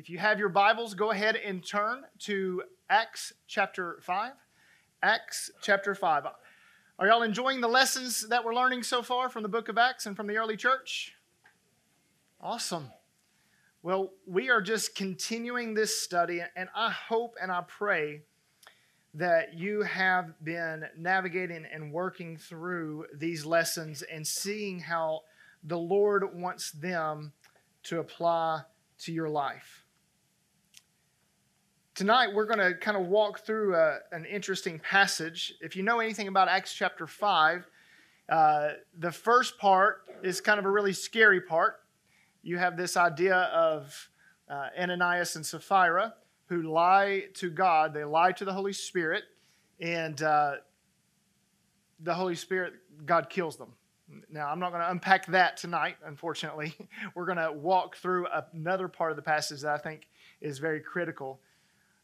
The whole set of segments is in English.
If you have your Bibles, go ahead and turn to Acts chapter 5. Acts chapter 5. Are y'all enjoying the lessons that we're learning so far from the book of Acts and from the early church? Awesome. Well, we are just continuing this study, and I hope and I pray that you have been navigating and working through these lessons and seeing how the Lord wants them to apply to your life. Tonight, we're going to kind of walk through a, an interesting passage. If you know anything about Acts chapter 5, uh, the first part is kind of a really scary part. You have this idea of uh, Ananias and Sapphira who lie to God, they lie to the Holy Spirit, and uh, the Holy Spirit, God kills them. Now, I'm not going to unpack that tonight, unfortunately. We're going to walk through another part of the passage that I think is very critical.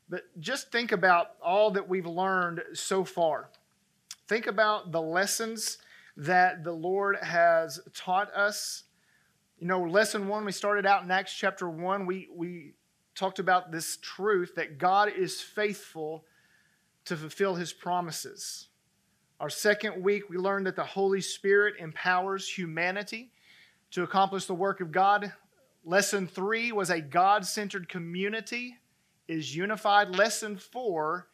But just think about all that we've learned so far. Think about the lessons that the Lord has taught us. You know, lesson one, we started out in Acts chapter one. We, we talked about this truth that God is faithful to fulfill his promises. Our second week, we learned that the Holy Spirit empowers humanity to accomplish the work of God. Lesson three was a God centered community is unified. Lesson four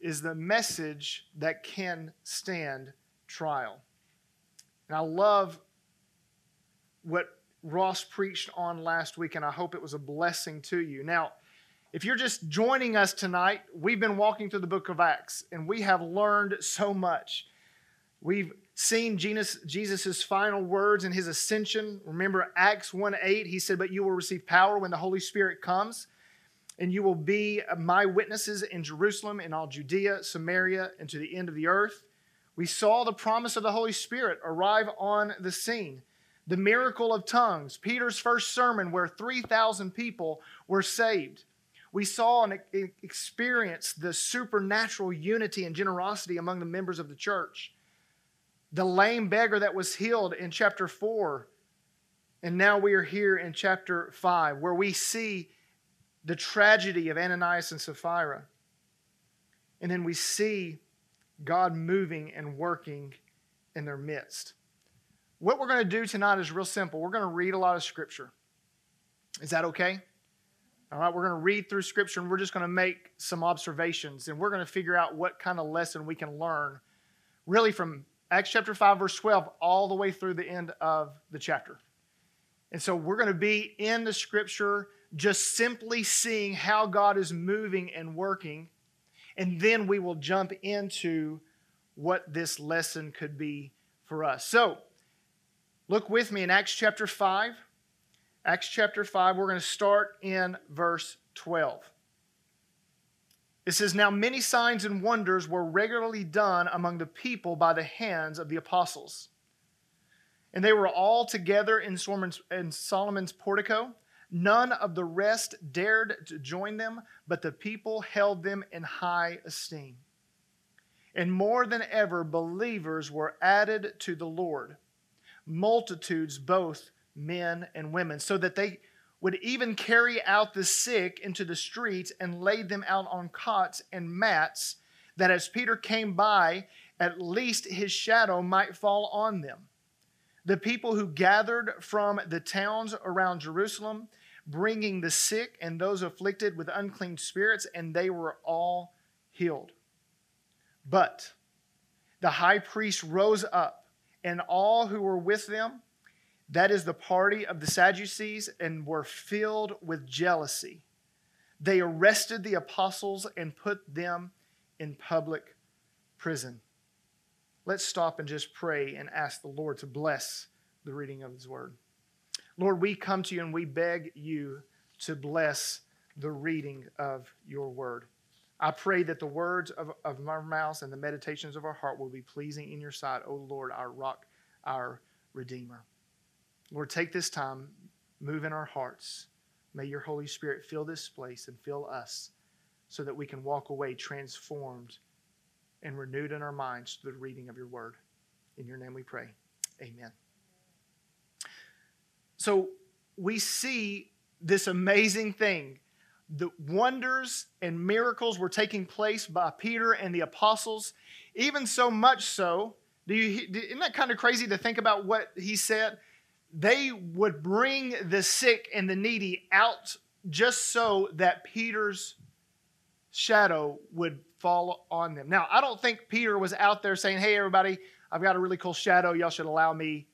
is the message that can stand trial. And I love what Ross preached on last week, and I hope it was a blessing to you. Now, if you're just joining us tonight, we've been walking through the book of Acts, and we have learned so much. We've seen Jesus' final words and his ascension. Remember Acts 1 8, he said, But you will receive power when the Holy Spirit comes, and you will be my witnesses in Jerusalem, in all Judea, Samaria, and to the end of the earth. We saw the promise of the Holy Spirit arrive on the scene the miracle of tongues, Peter's first sermon where 3,000 people were saved. We saw and experienced the supernatural unity and generosity among the members of the church. The lame beggar that was healed in chapter 4. And now we are here in chapter 5, where we see the tragedy of Ananias and Sapphira. And then we see God moving and working in their midst. What we're going to do tonight is real simple. We're going to read a lot of Scripture. Is that okay? All right, we're going to read through Scripture and we're just going to make some observations and we're going to figure out what kind of lesson we can learn really from Acts chapter 5, verse 12, all the way through the end of the chapter. And so we're going to be in the Scripture just simply seeing how God is moving and working. And then we will jump into what this lesson could be for us. So, Look with me in Acts chapter 5. Acts chapter 5, we're going to start in verse 12. It says, Now many signs and wonders were regularly done among the people by the hands of the apostles. And they were all together in Solomon's portico. None of the rest dared to join them, but the people held them in high esteem. And more than ever, believers were added to the Lord multitudes, both men and women, so that they would even carry out the sick into the streets and lay them out on cots and mats, that as Peter came by, at least his shadow might fall on them. The people who gathered from the towns around Jerusalem, bringing the sick and those afflicted with unclean spirits, and they were all healed. But the high priest rose up and all who were with them, that is the party of the Sadducees, and were filled with jealousy. They arrested the apostles and put them in public prison. Let's stop and just pray and ask the Lord to bless the reading of His word. Lord, we come to you and we beg you to bless the reading of your word. I pray that the words of, of our mouths and the meditations of our heart will be pleasing in your sight, O Lord, our rock, our Redeemer. Lord, take this time, move in our hearts. May your Holy Spirit fill this place and fill us so that we can walk away transformed and renewed in our minds through the reading of your word. In your name we pray. Amen. So we see this amazing thing the wonders and miracles were taking place by Peter and the apostles, even so much so. Do you, isn't that kind of crazy to think about what he said? They would bring the sick and the needy out just so that Peter's shadow would fall on them. Now, I don't think Peter was out there saying, Hey, everybody, I've got a really cool shadow. Y'all should allow me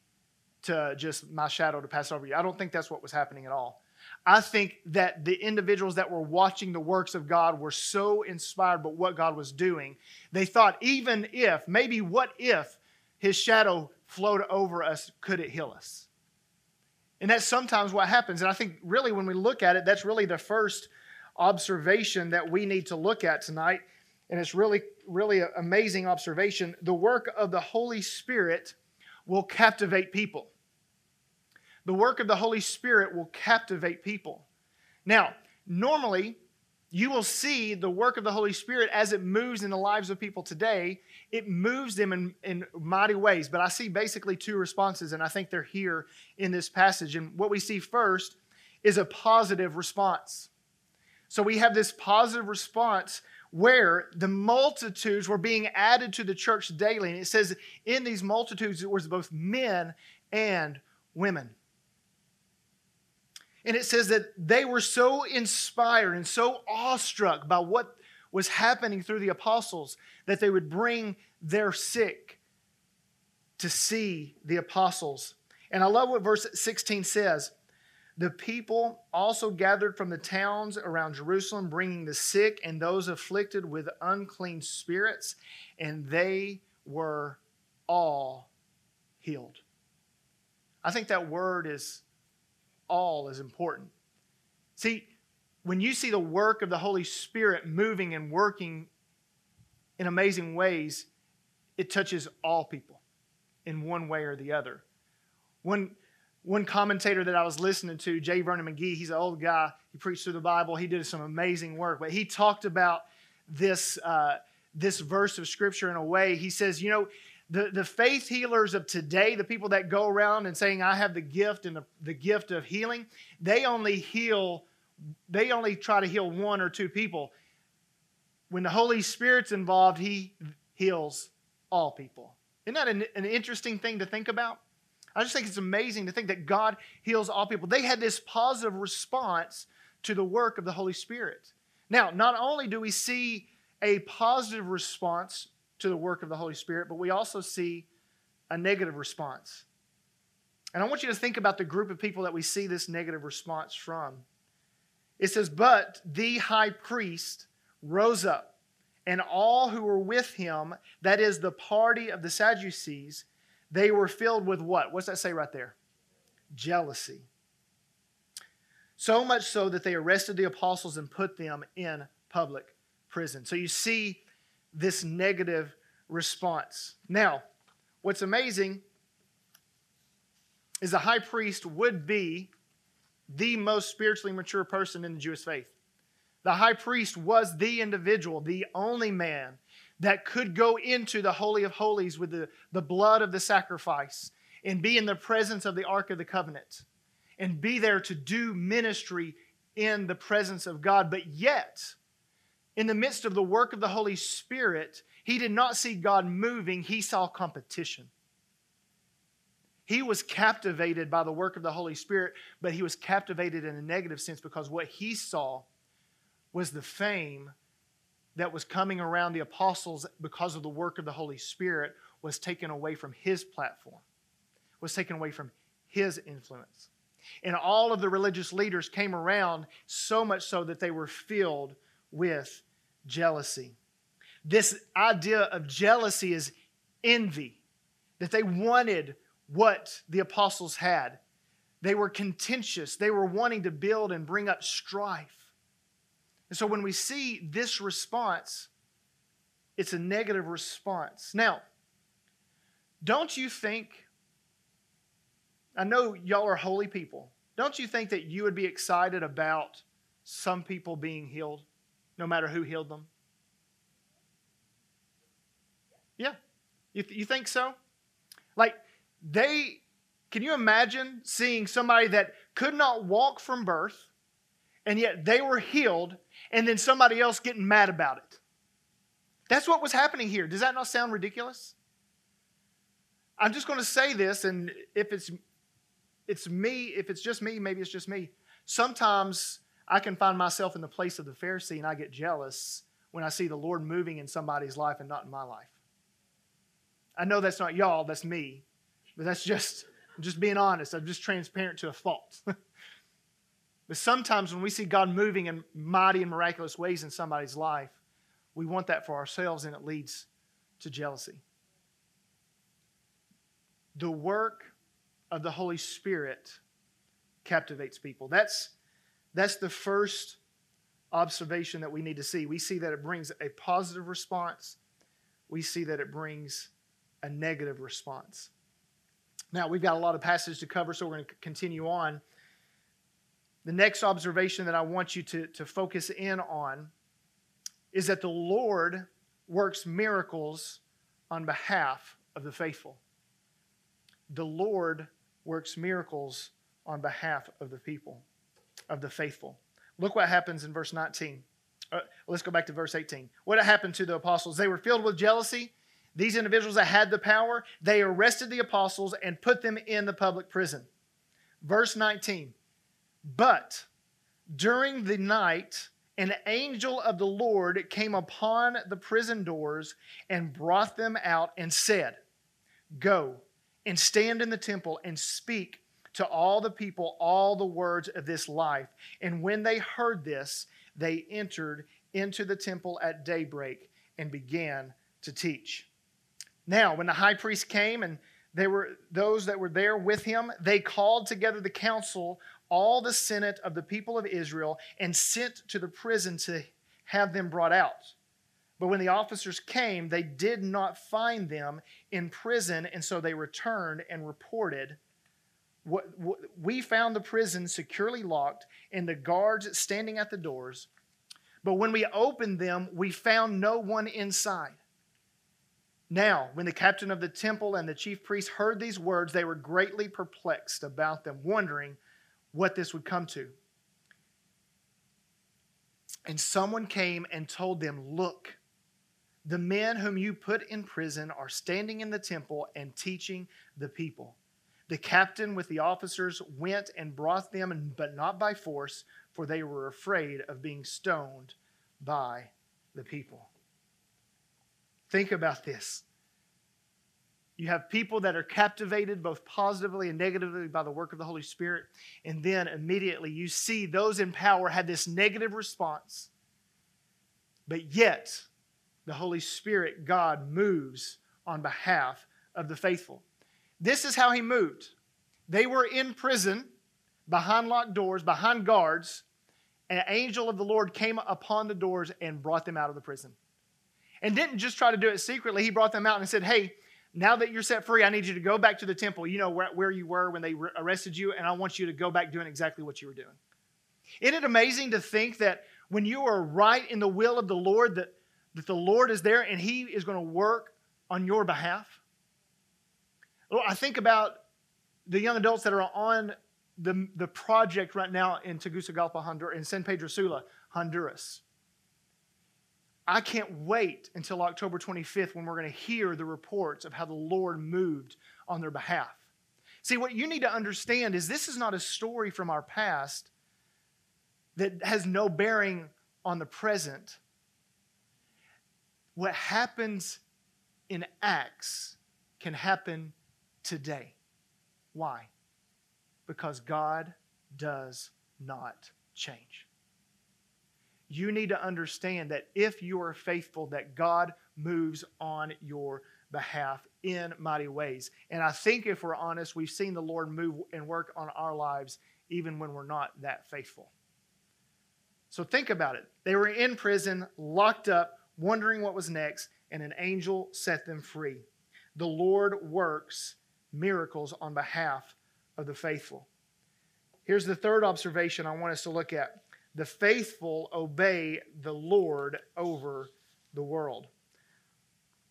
to just my shadow to pass over you. I don't think that's what was happening at all. I think that the individuals that were watching the works of God were so inspired by what God was doing, they thought, even if, maybe what if his shadow flowed over us, could it heal us? And that's sometimes what happens. And I think really when we look at it, that's really the first observation that we need to look at tonight. And it's really, really an amazing observation. The work of the Holy Spirit will captivate people. The work of the Holy Spirit will captivate people. Now, normally, you will see the work of the Holy Spirit as it moves in the lives of people today. It moves them in, in mighty ways. But I see basically two responses, and I think they're here in this passage. And what we see first is a positive response. So we have this positive response where the multitudes were being added to the church daily. And it says in these multitudes, it was both men and women. And it says that they were so inspired and so awestruck by what was happening through the apostles that they would bring their sick to see the apostles. And I love what verse 16 says. The people also gathered from the towns around Jerusalem, bringing the sick and those afflicted with unclean spirits, and they were all healed. I think that word is all is important. See, when you see the work of the Holy Spirit moving and working in amazing ways, it touches all people in one way or the other. One, one commentator that I was listening to, J. Vernon McGee, he's an old guy. He preached through the Bible. He did some amazing work. But he talked about this, uh, this verse of Scripture in a way. He says, you know, the, the faith healers of today, the people that go around and saying, I have the gift and the, the gift of healing, they only heal, they only try to heal one or two people. When the Holy Spirit's involved, He heals all people. Isn't that an, an interesting thing to think about? I just think it's amazing to think that God heals all people. They had this positive response to the work of the Holy Spirit. Now, not only do we see a positive response to the work of the Holy Spirit, but we also see a negative response. And I want you to think about the group of people that we see this negative response from. It says, But the high priest rose up, and all who were with him, that is the party of the Sadducees, they were filled with what? What's that say right there? Jealousy. So much so that they arrested the apostles and put them in public prison. So you see this negative response. Now, what's amazing is the high priest would be the most spiritually mature person in the Jewish faith. The high priest was the individual, the only man that could go into the Holy of Holies with the, the blood of the sacrifice and be in the presence of the Ark of the Covenant and be there to do ministry in the presence of God. But yet, in the midst of the work of the Holy Spirit, he did not see God moving, he saw competition. He was captivated by the work of the Holy Spirit, but he was captivated in a negative sense because what he saw was the fame that was coming around the apostles because of the work of the Holy Spirit was taken away from his platform, was taken away from his influence. And all of the religious leaders came around so much so that they were filled with jealousy. This idea of jealousy is envy, that they wanted what the apostles had. They were contentious, they were wanting to build and bring up strife. And so when we see this response, it's a negative response. Now, don't you think, I know y'all are holy people, don't you think that you would be excited about some people being healed? no matter who healed them? Yeah. You, th- you think so? Like, they, can you imagine seeing somebody that could not walk from birth and yet they were healed, and then somebody else getting mad about it. That's what was happening here. Does that not sound ridiculous? I'm just going to say this, and if it's it's me, if it's just me, maybe it's just me. Sometimes I can find myself in the place of the Pharisee, and I get jealous when I see the Lord moving in somebody's life and not in my life. I know that's not y'all, that's me, but that's just just being honest. I'm just transparent to a fault. but sometimes when we see God moving in mighty and miraculous ways in somebody's life, we want that for ourselves, and it leads to jealousy. The work of the Holy Spirit captivates people. That's, that's the first observation that we need to see. We see that it brings a positive response, we see that it brings a negative response. Now, we've got a lot of passage to cover, so we're going to continue on. The next observation that I want you to, to focus in on is that the Lord works miracles on behalf of the faithful. The Lord works miracles on behalf of the people, of the faithful. Look what happens in verse 19. Uh, let's go back to verse 18. What happened to the apostles? They were filled with jealousy. These individuals that had the power, they arrested the apostles and put them in the public prison. Verse 19. But during the night, an angel of the Lord came upon the prison doors and brought them out and said, Go and stand in the temple and speak to all the people all the words of this life. And when they heard this, they entered into the temple at daybreak and began to teach. Now, when the high priest came and there were those that were there with him, they called together the council all the senate of the people of Israel and sent to the prison to have them brought out. But when the officers came, they did not find them in prison, and so they returned and reported. We found the prison securely locked and the guards standing at the doors. But when we opened them, we found no one inside. Now, when the captain of the temple and the chief priests heard these words, they were greatly perplexed about them, wondering what this would come to. And someone came and told them, Look, the men whom you put in prison are standing in the temple and teaching the people. The captain with the officers went and brought them, but not by force, for they were afraid of being stoned by the people. Think about this. You have people that are captivated both positively and negatively by the work of the Holy Spirit. And then immediately you see those in power had this negative response. But yet, the Holy Spirit, God, moves on behalf of the faithful. This is how He moved. They were in prison, behind locked doors, behind guards. An angel of the Lord came upon the doors and brought them out of the prison. And didn't just try to do it secretly, He brought them out and said, Hey, now that you're set free, I need you to go back to the temple. You know where, where you were when they arrested you, and I want you to go back doing exactly what you were doing. Isn't it amazing to think that when you are right in the will of the Lord, that, that the Lord is there and He is going to work on your behalf? I think about the young adults that are on the, the project right now in Tegucigalpa, Honduras, in San Pedro Sula, Honduras. I can't wait until October 25th when we're going to hear the reports of how the Lord moved on their behalf. See, what you need to understand is this is not a story from our past that has no bearing on the present. What happens in Acts can happen today. Why? Because God does not change you need to understand that if you are faithful, that God moves on your behalf in mighty ways. And I think if we're honest, we've seen the Lord move and work on our lives even when we're not that faithful. So think about it. They were in prison, locked up, wondering what was next, and an angel set them free. The Lord works miracles on behalf of the faithful. Here's the third observation I want us to look at the faithful obey the Lord over the world.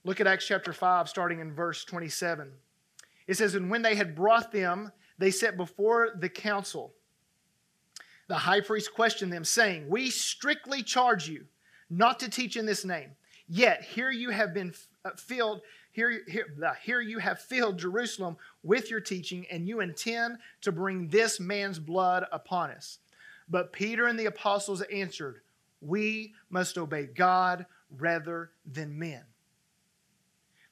Look at Acts chapter 5, starting in verse 27. It says, And when they had brought them, they set before the council The high priest questioned them, saying, We strictly charge you not to teach in this name. Yet here you have been uh, filled, here, here, here you have filled Jerusalem with your teaching, and you intend to bring this man's blood upon us. But Peter and the apostles answered, We must obey God rather than men.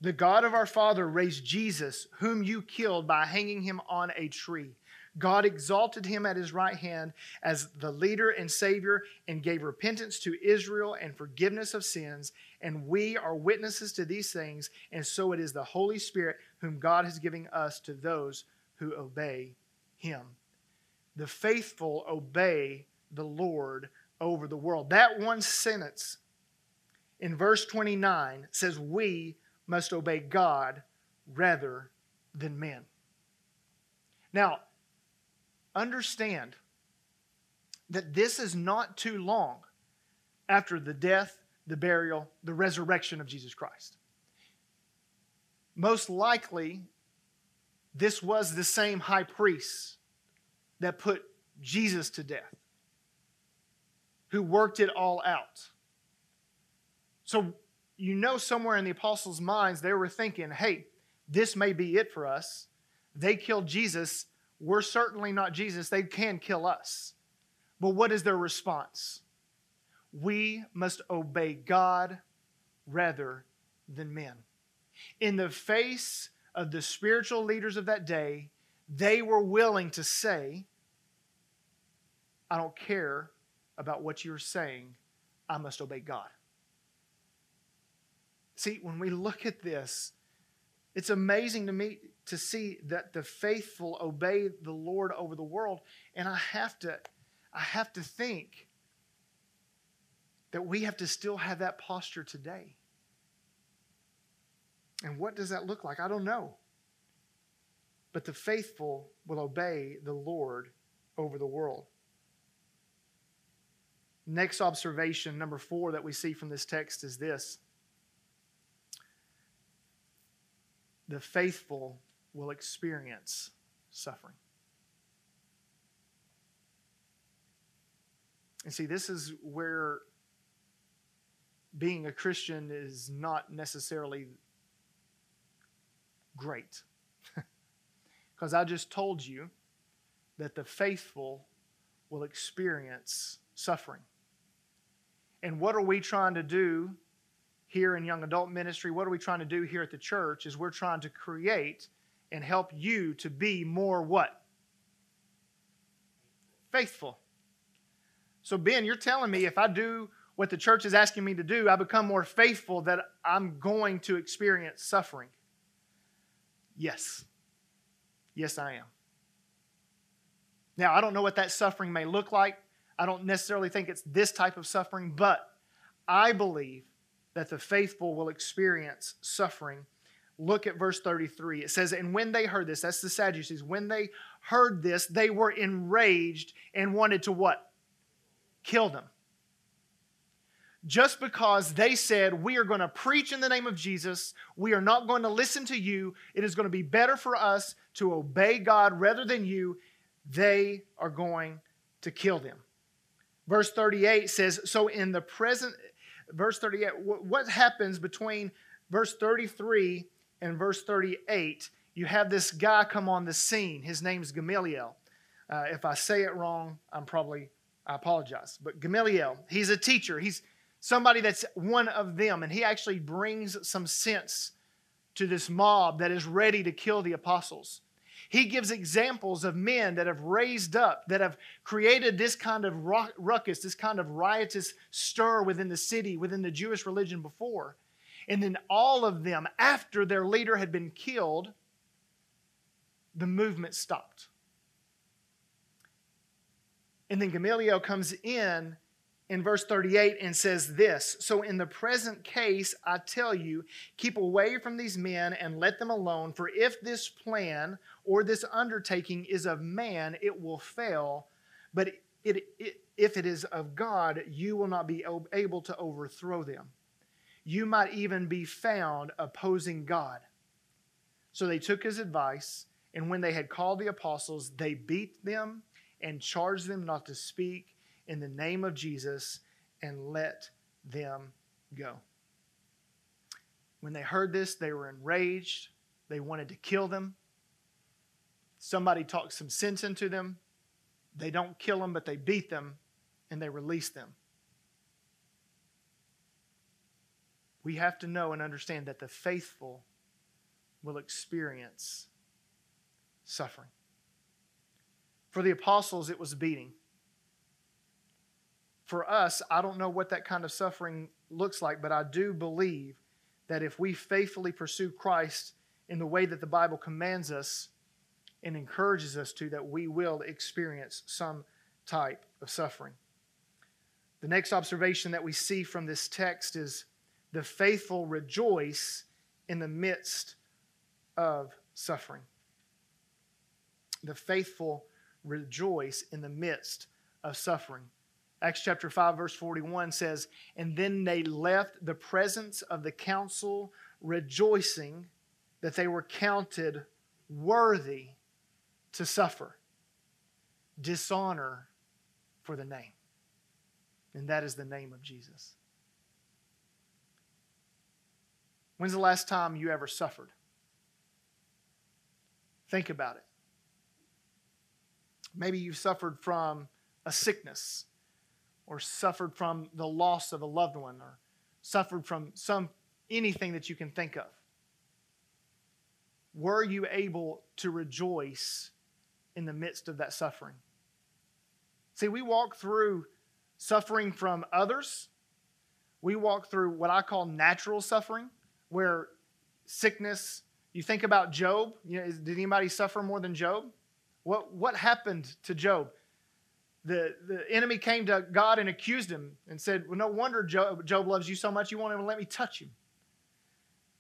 The God of our father raised Jesus, whom you killed by hanging him on a tree. God exalted him at his right hand as the leader and Savior and gave repentance to Israel and forgiveness of sins. And we are witnesses to these things, and so it is the Holy Spirit whom God has given us to those who obey him. The faithful obey the Lord over the world. That one sentence in verse 29 says, We must obey God rather than men. Now, understand that this is not too long after the death, the burial, the resurrection of Jesus Christ. Most likely, this was the same high priest that put Jesus to death, who worked it all out. So, you know, somewhere in the apostles' minds, they were thinking, hey, this may be it for us. They killed Jesus we're certainly not Jesus. They can kill us. But what is their response? We must obey God rather than men. In the face of the spiritual leaders of that day, they were willing to say, I don't care about what you're saying, I must obey God. See, when we look at this, it's amazing to me to see that the faithful obey the Lord over the world. And I have to, I have to think that we have to still have that posture today. And what does that look like? I don't know. But the faithful will obey the Lord over the world. Next observation, number four, that we see from this text is this the faithful will experience suffering. And see, this is where being a Christian is not necessarily great. Because I just told you that the faithful will experience suffering. And what are we trying to do here in young adult ministry, what are we trying to do here at the church? Is we're trying to create and help you to be more what? Faithful. So, Ben, you're telling me if I do what the church is asking me to do, I become more faithful, that I'm going to experience suffering. Yes. Yes, I am. Now, I don't know what that suffering may look like. I don't necessarily think it's this type of suffering, but I believe that the faithful will experience suffering. Look at verse 33. It says, And when they heard this, that's the Sadducees, when they heard this, they were enraged and wanted to what? Kill them. Just because they said, We are going to preach in the name of Jesus, we are not going to listen to you, it is going to be better for us to obey God rather than you, they are going to kill them. Verse 38 says, So in the present, verse 38, what happens between verse 33 and verse 38? You have this guy come on the scene. His name's Gamaliel. Uh, if I say it wrong, I'm probably, I apologize. But Gamaliel, he's a teacher. He's somebody that's one of them, and he actually brings some sense to this mob that is ready to kill the apostles. He gives examples of men that have raised up, that have created this kind of ruckus, this kind of riotous stir within the city, within the Jewish religion before. And then all of them, after their leader had been killed, the movement stopped. And then Gamaliel comes in in verse 38 and says this So, in the present case, I tell you, keep away from these men and let them alone, for if this plan or this undertaking is of man, it will fail. But it, it, if it is of God, you will not be able to overthrow them. You might even be found opposing God. So they took his advice, and when they had called the apostles, they beat them and charged them not to speak in the name of Jesus and let them go. When they heard this, they were enraged. They wanted to kill them. Somebody talked some sense into them. They don't kill them, but they beat them and they release them. We have to know and understand that the faithful will experience suffering. For the apostles, it was beating. For us, I don't know what that kind of suffering looks like, but I do believe that if we faithfully pursue Christ in the way that the Bible commands us and encourages us to, that we will experience some type of suffering. The next observation that we see from this text is the faithful rejoice in the midst of suffering. The faithful rejoice in the midst of suffering. Acts chapter 5, verse 41 says, And then they left the presence of the council, rejoicing that they were counted worthy to suffer dishonor for the name. And that is the name of Jesus. When's the last time you ever suffered? Think about it. Maybe you've suffered from a sickness, or suffered from the loss of a loved one, or suffered from some anything that you can think of. Were you able to rejoice in the midst of that suffering? See, we walk through suffering from others. We walk through what I call natural suffering, where sickness, you think about Job. You know, did anybody suffer more than Job? What, what happened to Job? The, the enemy came to God and accused him and said, Well, no wonder Job, Job loves you so much, you won't even let me touch him.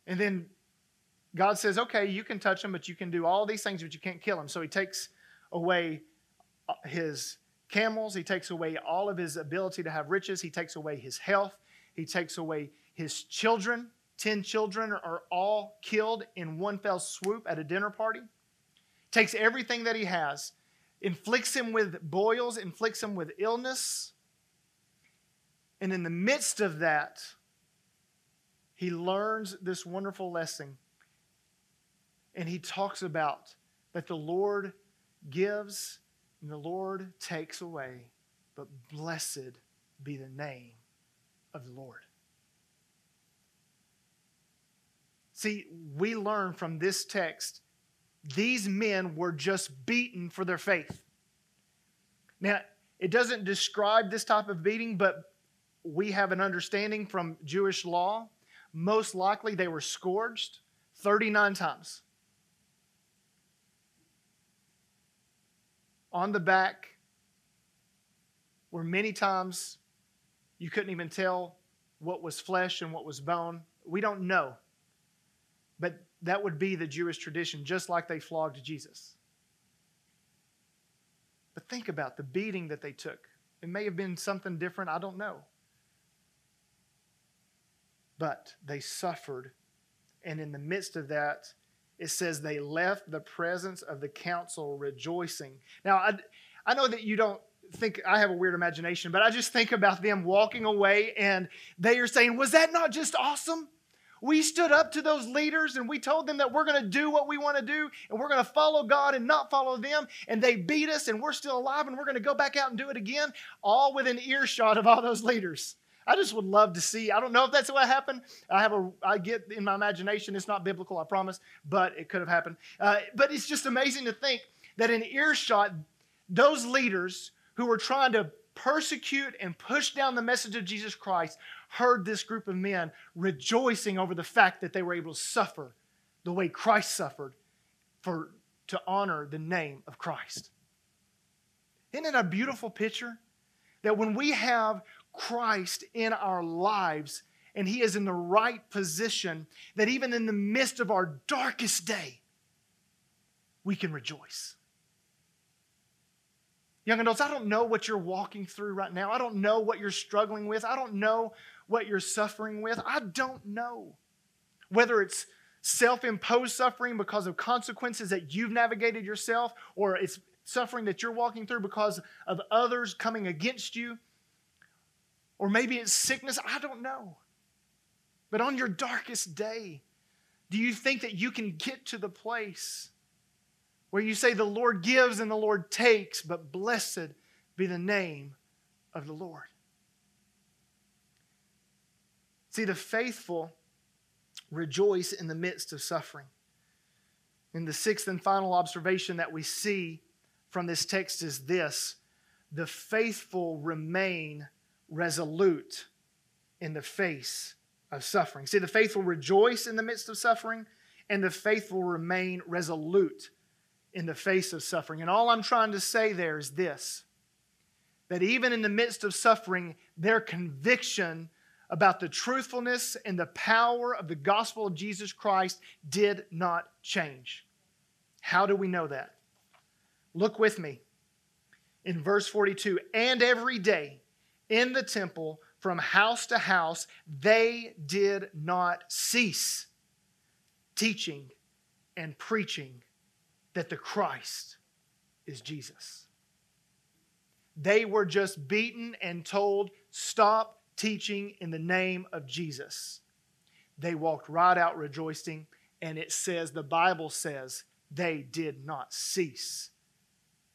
And then God says, Okay, you can touch him, but you can do all these things, but you can't kill him. So he takes away uh, his camels, he takes away all of his ability to have riches, he takes away his health, he takes away his children. Ten children are all killed in one fell swoop at a dinner party takes everything that he has, inflicts him with boils, inflicts him with illness. And in the midst of that, he learns this wonderful lesson. And he talks about that the Lord gives and the Lord takes away, but blessed be the name of the Lord. See, we learn from this text these men were just beaten for their faith. Now, it doesn't describe this type of beating, but we have an understanding from Jewish law. Most likely they were scourged 39 times. On the back, where many times you couldn't even tell what was flesh and what was bone. We don't know. But that would be the Jewish tradition, just like they flogged Jesus. But think about the beating that they took. It may have been something different, I don't know. But they suffered, and in the midst of that, it says they left the presence of the council rejoicing. Now, I, I know that you don't think I have a weird imagination, but I just think about them walking away and they are saying, Was that not just awesome? We stood up to those leaders and we told them that we're going to do what we want to do and we're going to follow God and not follow them. And they beat us and we're still alive and we're going to go back out and do it again, all within earshot of all those leaders. I just would love to see. I don't know if that's what happened. I have a, I get in my imagination. It's not biblical, I promise, but it could have happened. Uh, but it's just amazing to think that in earshot, those leaders who were trying to persecute and push down the message of Jesus Christ heard this group of men rejoicing over the fact that they were able to suffer the way Christ suffered for to honor the name of Christ. Isn't it a beautiful picture? That when we have Christ in our lives and He is in the right position, that even in the midst of our darkest day, we can rejoice. Young adults, I don't know what you're walking through right now. I don't know what you're struggling with. I don't know what you're suffering with. I don't know. Whether it's self imposed suffering because of consequences that you've navigated yourself, or it's suffering that you're walking through because of others coming against you. Or maybe it's sickness. I don't know. But on your darkest day, do you think that you can get to the place where you say, The Lord gives and the Lord takes, but blessed be the name of the Lord? See, the faithful rejoice in the midst of suffering. And the sixth and final observation that we see from this text is this the faithful remain resolute in the face of suffering. See, the faithful rejoice in the midst of suffering, and the faithful remain resolute in the face of suffering. And all I'm trying to say there is this that even in the midst of suffering, their conviction about the truthfulness and the power of the gospel of Jesus Christ did not change. How do we know that? Look with me in verse 42 and every day in the temple from house to house, they did not cease teaching and preaching that the Christ is Jesus. They were just beaten and told, Stop teaching in the name of Jesus. They walked right out rejoicing, and it says, the Bible says, they did not cease.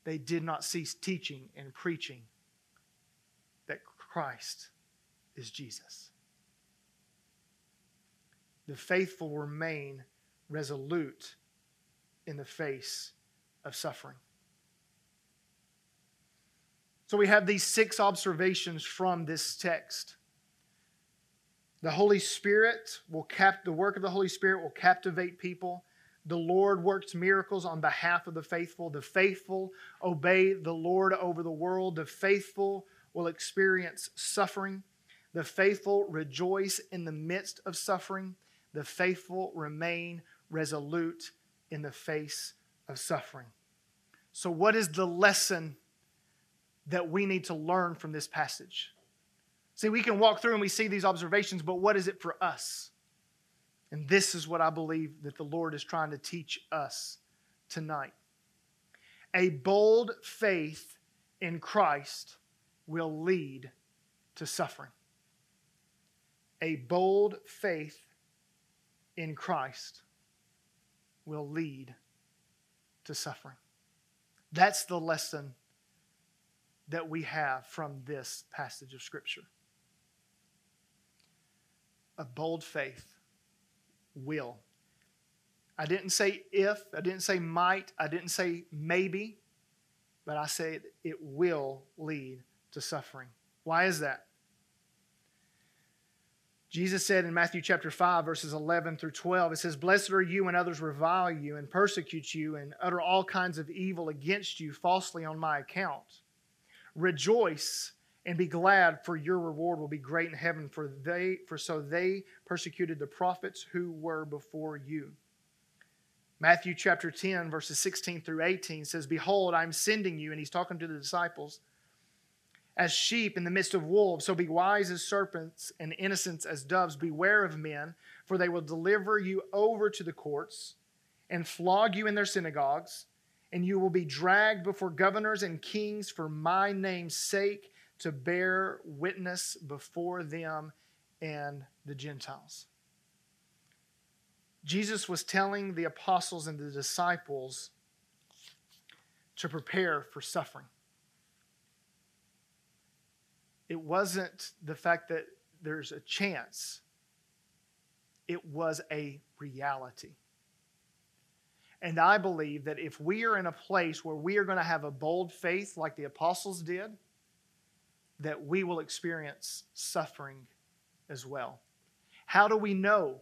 They did not cease teaching and preaching that Christ is Jesus. The faithful remain resolute in the face of suffering. So we have these six observations from this text. The Holy Spirit will cap the work of the Holy Spirit will captivate people. The Lord works miracles on behalf of the faithful. The faithful obey the Lord over the world. The faithful will experience suffering. The faithful rejoice in the midst of suffering. The faithful remain resolute in the face of suffering. So, what is the lesson that we need to learn from this passage. See, we can walk through and we see these observations, but what is it for us? And this is what I believe that the Lord is trying to teach us tonight. A bold faith in Christ will lead to suffering. A bold faith in Christ will lead to suffering. That's the lesson that we have from this passage of Scripture. A bold faith will. I didn't say if, I didn't say might, I didn't say maybe, but I said it will lead to suffering. Why is that? Jesus said in Matthew chapter 5, verses 11 through 12, it says, Blessed are you when others revile you and persecute you and utter all kinds of evil against you falsely on my account. Rejoice and be glad, for your reward will be great in heaven, for they for so they persecuted the prophets who were before you. Matthew chapter 10, verses 16 through 18 says, Behold, I'm sending you, and he's talking to the disciples, as sheep in the midst of wolves. So be wise as serpents and innocent as doves. Beware of men, for they will deliver you over to the courts and flog you in their synagogues and you will be dragged before governors and kings for my name's sake to bear witness before them and the Gentiles. Jesus was telling the apostles and the disciples to prepare for suffering. It wasn't the fact that there's a chance, it was a reality. And I believe that if we are in a place where we are going to have a bold faith like the apostles did, that we will experience suffering as well. How do we know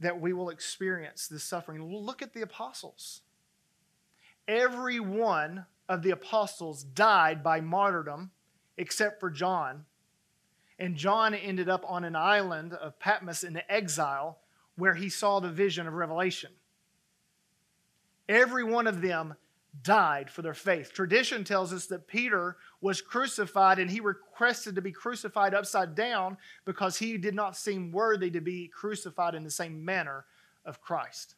that we will experience this suffering? Look at the apostles. Every one of the apostles died by martyrdom except for John. And John ended up on an island of Patmos in exile where he saw the vision of Revelation. Every one of them died for their faith. Tradition tells us that Peter was crucified and he requested to be crucified upside down because he did not seem worthy to be crucified in the same manner of Christ.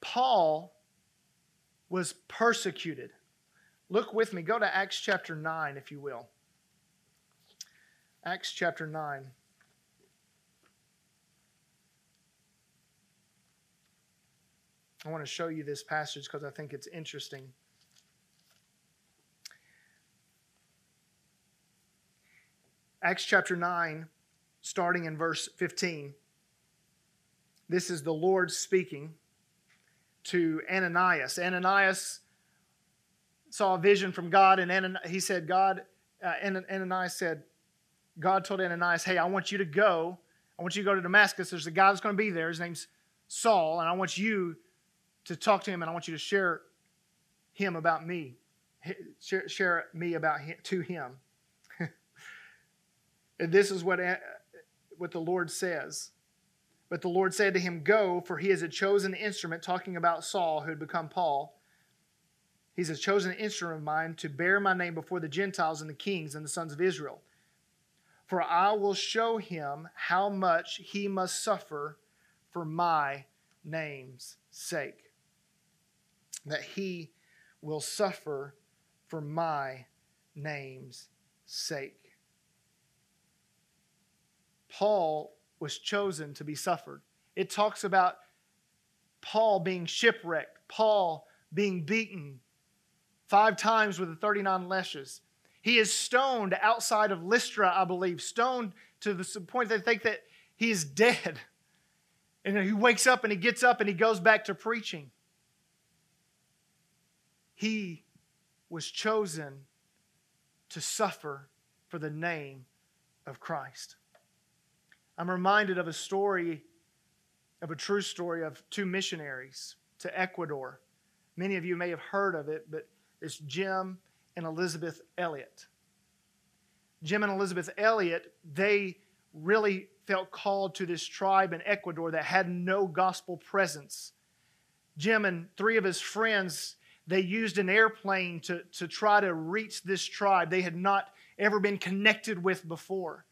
Paul was persecuted. Look with me. Go to Acts chapter 9, if you will. Acts chapter 9. I want to show you this passage because I think it's interesting. Acts chapter 9, starting in verse 15. This is the Lord speaking to Ananias. Ananias saw a vision from God, and he said, God, uh, Ananias said, God told Ananias, Hey, I want you to go. I want you to go to Damascus. There's a guy that's going to be there. His name's Saul, and I want you to talk to him, and I want you to share him about me. Share, share me about him, to him. and this is what, what the Lord says. But the Lord said to him, Go, for he is a chosen instrument, talking about Saul, who had become Paul. He's a chosen instrument of mine to bear my name before the Gentiles and the kings and the sons of Israel. For I will show him how much he must suffer for my name's sake. That he will suffer for my name's sake. Paul was chosen to be suffered. It talks about Paul being shipwrecked, Paul being beaten five times with the 39 lashes. He is stoned outside of Lystra, I believe, stoned to the point they think that he is dead. And he wakes up and he gets up and he goes back to preaching. He was chosen to suffer for the name of Christ. I'm reminded of a story, of a true story of two missionaries to Ecuador. Many of you may have heard of it, but it's Jim and Elisabeth Elliot. Jim and Elisabeth Elliot, they really felt called to this tribe in Ecuador that had no gospel presence. Jim and three of his friends, they used an airplane to, to try to reach this tribe they had not ever been connected with before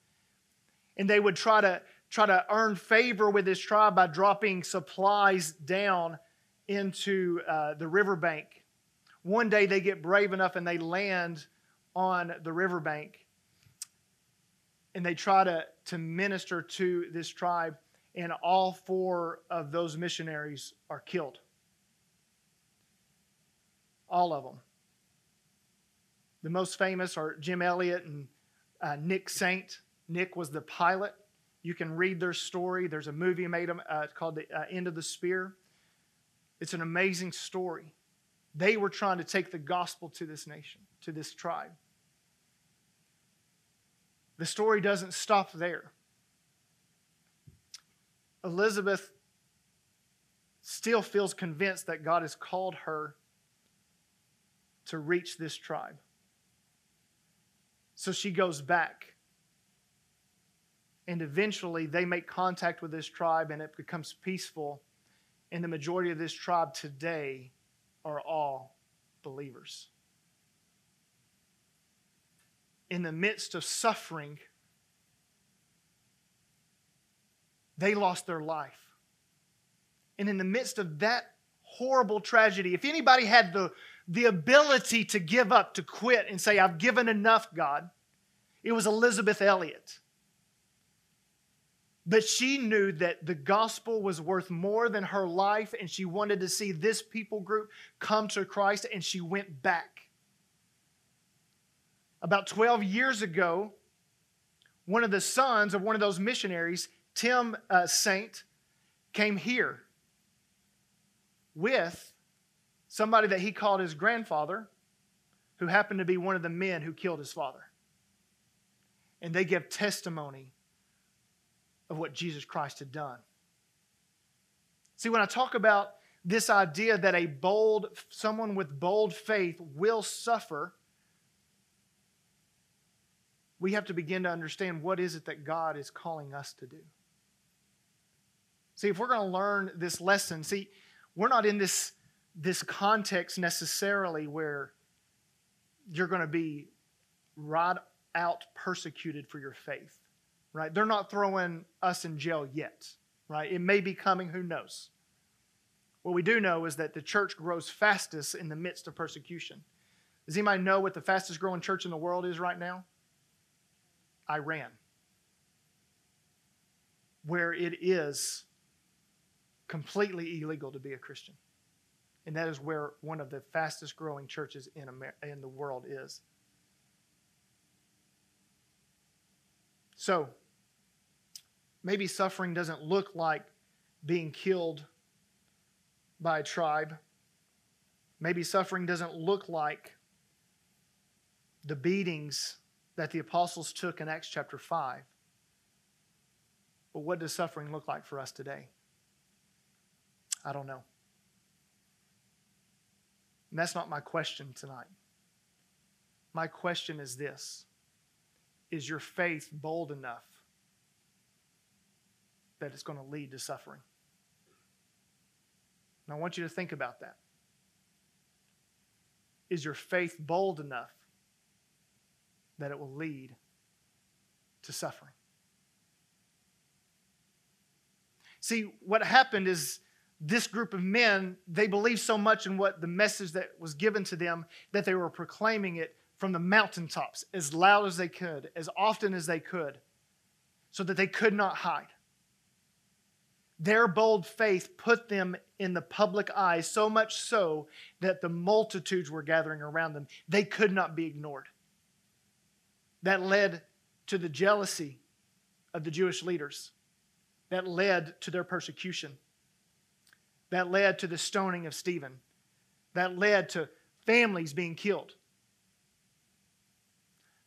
and they would try to try to earn favor with this tribe by dropping supplies down into uh, the riverbank. One day they get brave enough and they land on the riverbank and they try to, to minister to this tribe, and all four of those missionaries are killed. All of them. The most famous are Jim Elliot and uh, Nick Saint. Nick was the pilot. You can read their story. There's a movie made uh, called The uh, End of the Spear. It's an amazing story. They were trying to take the gospel to this nation, to this tribe. The story doesn't stop there. Elisabeth still feels convinced that God has called her to reach this tribe. So she goes back and eventually they make contact with this tribe and it becomes peaceful. And the majority of this tribe today are all believers. In the midst of suffering, they lost their life. And in the midst of that horrible tragedy, if anybody had the, the ability to give up, to quit, and say, I've given enough, God, it was Elisabeth Elliot. But she knew that the gospel was worth more than her life, and she wanted to see this people group come to Christ, and she went back. About 12 years ago, one of the sons of one of those missionaries, Tim uh, Saint, came here with somebody that he called his grandfather, who happened to be one of the men who killed his father. And they give testimony of what Jesus Christ had done. See, when I talk about this idea that a bold, someone with bold faith will suffer, we have to begin to understand what is it that God is calling us to do. See, if we're going to learn this lesson, see, we're not in this, this context necessarily where you're going to be right out persecuted for your faith right? They're not throwing us in jail yet, right? It may be coming, who knows? What we do know is that the church grows fastest in the midst of persecution. Does anybody know what the fastest growing church in the world is right now? Iran, where it is completely illegal to be a Christian. And that is where one of the fastest growing churches in, in the world is. So, maybe suffering doesn't look like being killed by a tribe. Maybe suffering doesn't look like the beatings that the apostles took in Acts chapter 5. But what does suffering look like for us today? I don't know. And that's not my question tonight. My question is this Is your faith bold enough that it's going to lead to suffering? And I want you to think about that. Is your faith bold enough that it will lead to suffering? See, what happened is this group of men, they believed so much in what the message that was given to them that they were proclaiming it from the mountaintops as loud as they could, as often as they could, so that they could not hide. Their bold faith put them in the public eye, so much so that the multitudes were gathering around them. They could not be ignored. That led to the jealousy of the Jewish leaders, that led to their persecution that led to the stoning of Stephen, that led to families being killed.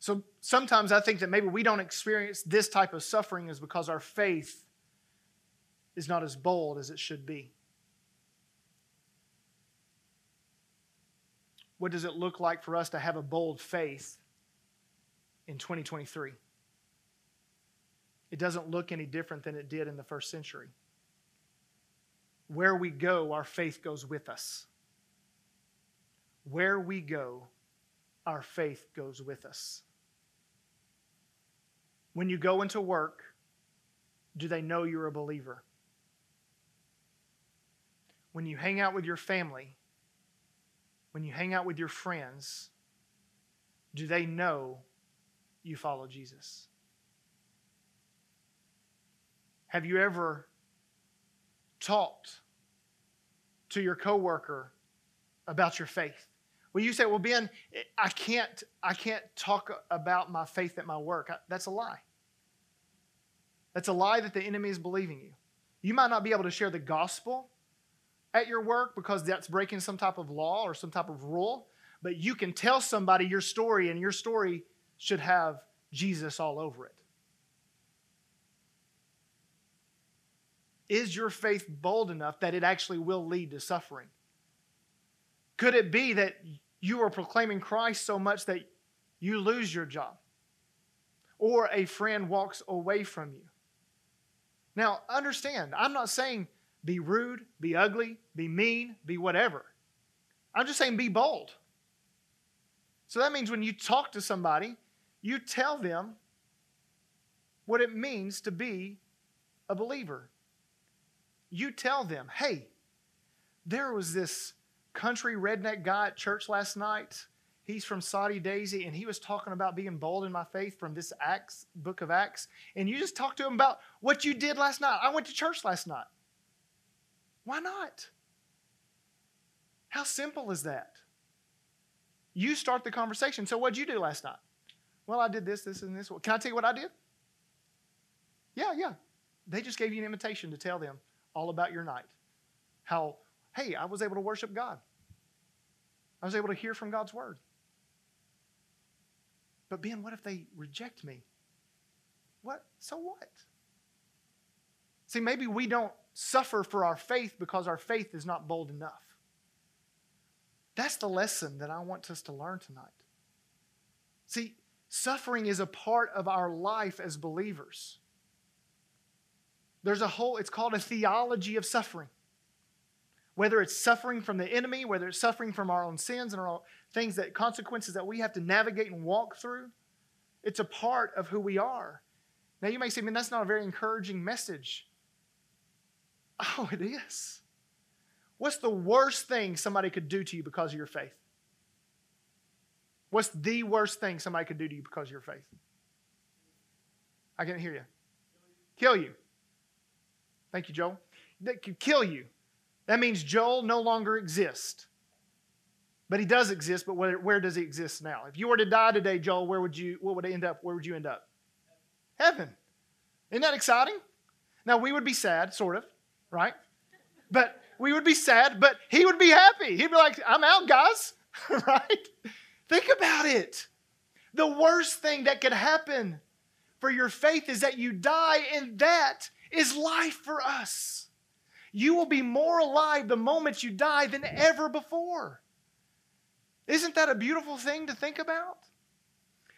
So sometimes I think that maybe we don't experience this type of suffering is because our faith is not as bold as it should be. What does it look like for us to have a bold faith in 2023? It doesn't look any different than it did in the first century where we go, our faith goes with us. Where we go, our faith goes with us. When you go into work, do they know you're a believer? When you hang out with your family, when you hang out with your friends, do they know you follow Jesus? Have you ever talked to your coworker about your faith? Well, you say, "Well, Ben, I can't I can't talk about my faith at my work." That's a lie. That's a lie that the enemy is believing you. You might not be able to share the gospel at your work because that's breaking some type of law or some type of rule, but you can tell somebody your story and your story should have Jesus all over it. Is your faith bold enough that it actually will lead to suffering? Could it be that you are proclaiming Christ so much that you lose your job? Or a friend walks away from you? Now, understand, I'm not saying be rude, be ugly, be mean, be whatever. I'm just saying be bold. So that means when you talk to somebody, you tell them what it means to be a believer you tell them, hey, there was this country redneck guy at church last night. He's from Soddy-Daisy, and he was talking about being bold in my faith from this Acts, book of Acts. And you just talk to him about what you did last night. I went to church last night. Why not? How simple is that? You start the conversation. So, what'd you do last night? Well, I did this, this, and this. Can I tell you what I did? Yeah, yeah. They just gave you an invitation to tell them all about your night. How, hey, I was able to worship God. I was able to hear from God's word. But Ben, what if they reject me? What? So what? See, maybe we don't suffer for our faith because our faith is not bold enough. That's the lesson that I want us to learn tonight. See, suffering is a part of our life as believers. There's a whole, it's called a theology of suffering. Whether it's suffering from the enemy, whether it's suffering from our own sins and our own things that consequences that we have to navigate and walk through, it's a part of who we are. Now you may say, man, that's not a very encouraging message. Oh, it is. What's the worst thing somebody could do to you because of your faith? What's the worst thing somebody could do to you because of your faith? I can't hear you. Kill you. Thank you, Joel. That could kill you. That means Joel no longer exists. But he does exist, but where, where does he exist now? If you were to die today, Joel, where would you what would end up? Where would you end up? Heaven. Isn't that exciting? Now we would be sad, sort of, right? But we would be sad, but he would be happy. He'd be like, I'm out, guys. right? Think about it. The worst thing that could happen for your faith is that you die, and that is life for us. You will be more alive the moment you die than ever before. Isn't that a beautiful thing to think about?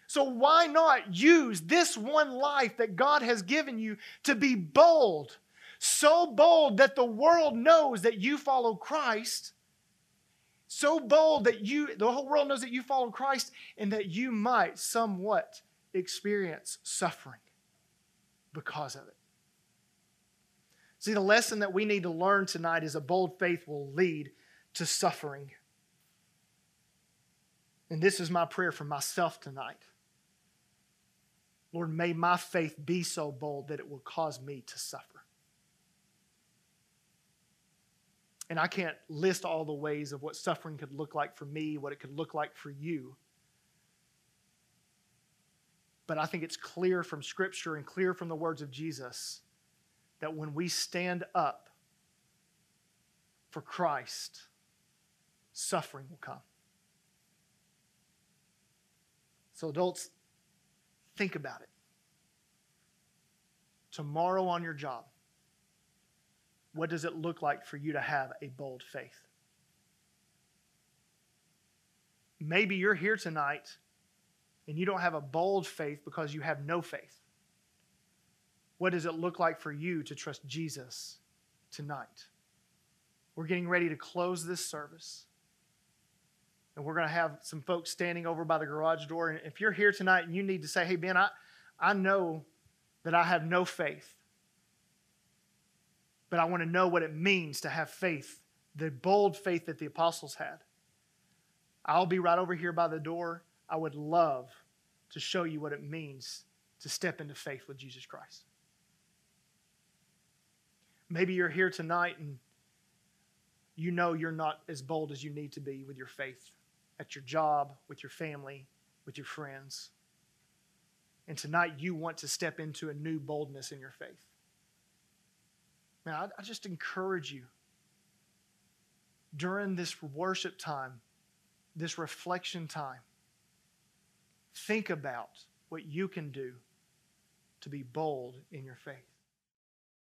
So, why not use this one life that God has given you to be bold? So bold that the world knows that you follow Christ. So bold that you, the whole world knows that you follow Christ and that you might somewhat experience suffering because of it. See, the lesson that we need to learn tonight is a bold faith will lead to suffering. And this is my prayer for myself tonight. Lord, may my faith be so bold that it will cause me to suffer. And I can't list all the ways of what suffering could look like for me, what it could look like for you. But I think it's clear from Scripture and clear from the words of Jesus that when we stand up for Christ, suffering will come. So, adults, think about it. Tomorrow on your job, what does it look like for you to have a bold faith? Maybe you're here tonight and you don't have a bold faith because you have no faith. What does it look like for you to trust Jesus tonight? We're getting ready to close this service. And we're going to have some folks standing over by the garage door. And if you're here tonight and you need to say, hey, Ben, I, I know that I have no faith, but I want to know what it means to have faith, the bold faith that the apostles had. I'll be right over here by the door. I would love to show you what it means to step into faith with Jesus Christ. Maybe you're here tonight and you know you're not as bold as you need to be with your faith at your job, with your family, with your friends. And tonight you want to step into a new boldness in your faith. Man, I, I just encourage you during this worship time, this reflection time, think about what you can do to be bold in your faith.